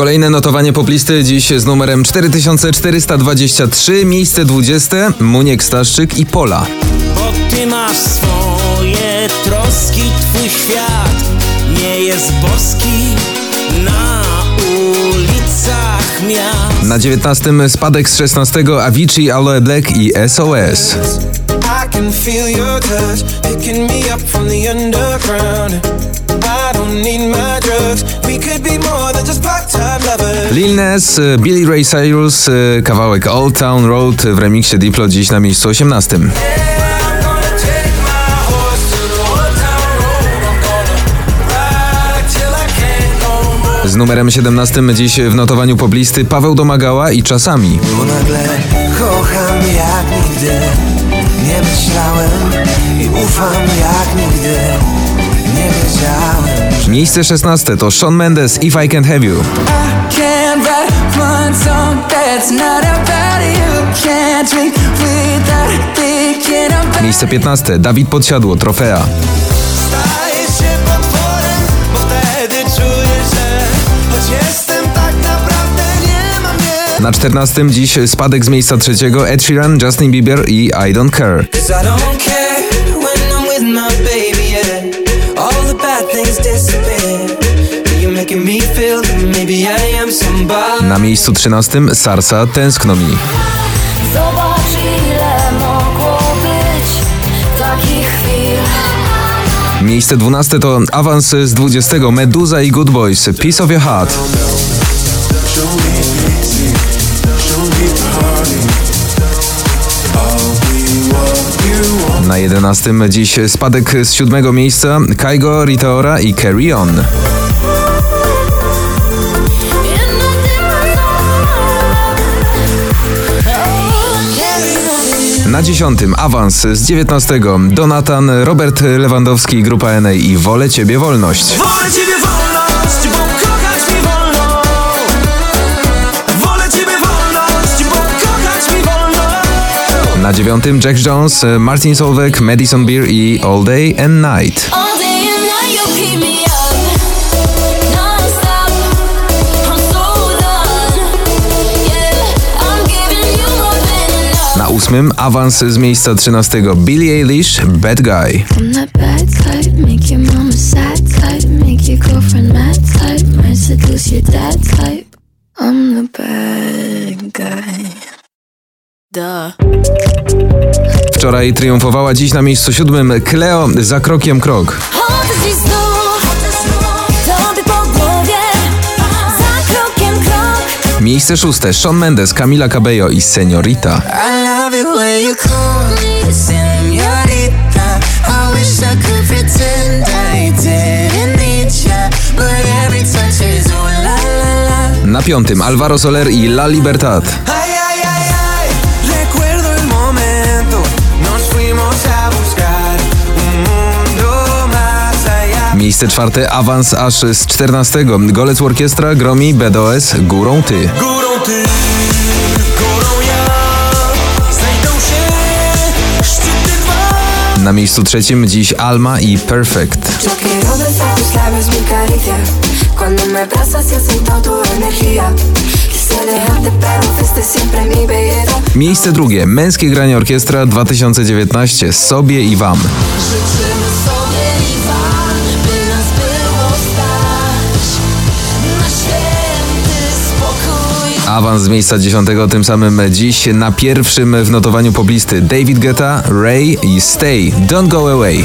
Kolejne notowanie poplisty dziś z numerem 4423, miejsce 20, Muniek Staszczyk i Pola. Bo ty masz swoje troski, twój świat nie jest boski na ulicach miast. Na 19 spadek z 16 Avicii, Aloe Black i SOS. I can feel your touch picking me up from the underground. Lil Nas, y, Billy Ray Cyrus, y, kawałek Old Town Road w remiksie Diplo dziś na miejscu 18. I'm gonna take my horse to the old town road. I'm gonna ride till I can't no more. Z numerem 17 dziś w notowaniu poblisty Paweł Domagała i Czasami. Bo nagle kocham jak nigdy. Nie myślałem i ufam jak nigdy. Nie wiedziałem. Miejsce 16 to Shawn Mendes If I Can't Have You. Miejsce 15 Dawid Podsiadło Trofea. Staję się potworem, bo wtedy czuję, że choć jestem tak naprawdę nie mam nie. Na 14 dziś spadek z miejsca trzeciego Ed Sheeran, Justin Bieber i I Don't Care. I Na miejscu 13 Sarsa Tęskno mi. Zobacz ile mogło być takich chwil Miejsce 12 to awans z 20 Meduza i Good Boys Piece of Your Heart. Na 11 dziś spadek z siódmego miejsca Kaigo, Ritaora i Carry On. Na dziesiątym awans z 19 Donatan, Robert Lewandowski, Grupa NA i Wolę Ciebie Wolność. Wolę ciebie wolność, bo kochać mi wolno. Wolę ciebie wolność, bo kochać mi wolno. Na dziewiątym Jack Jones, Martin Solveig, Madison Beer i All Day and Night. Ósmym awans z miejsca 13 Billie Eilish, Bad Guy. Wczoraj triumfowała dziś na miejscu siódmym Cleo za krokiem krok. Miejsce szóste Shawn Mendes, Camila Cabello i Seniorita. I love it when you call me señorita. I wish I could pretend I didn't need ya, but every touch is ooh la la la. Na piątym Alvaro Soler i La Libertad. Ay, ay, ay, ay, recuerdo el momento. Nos fuimos a buscar un mundo más allá. Miejsce czwarte awans aż z 14 Golec Orkiestra, Gromi, BDOS, Górą Ty. Górą ty, Na miejscu trzecim dziś Alma i Perfect. Miejsce drugie. Męskie Granie Orkiestra 2019 Sobie i Wam. Życzymy Awans z miejsca 10 tym samym dziś na pierwszym w notowaniu poblisty David Guetta, Ray i Stay, Don't Go Away.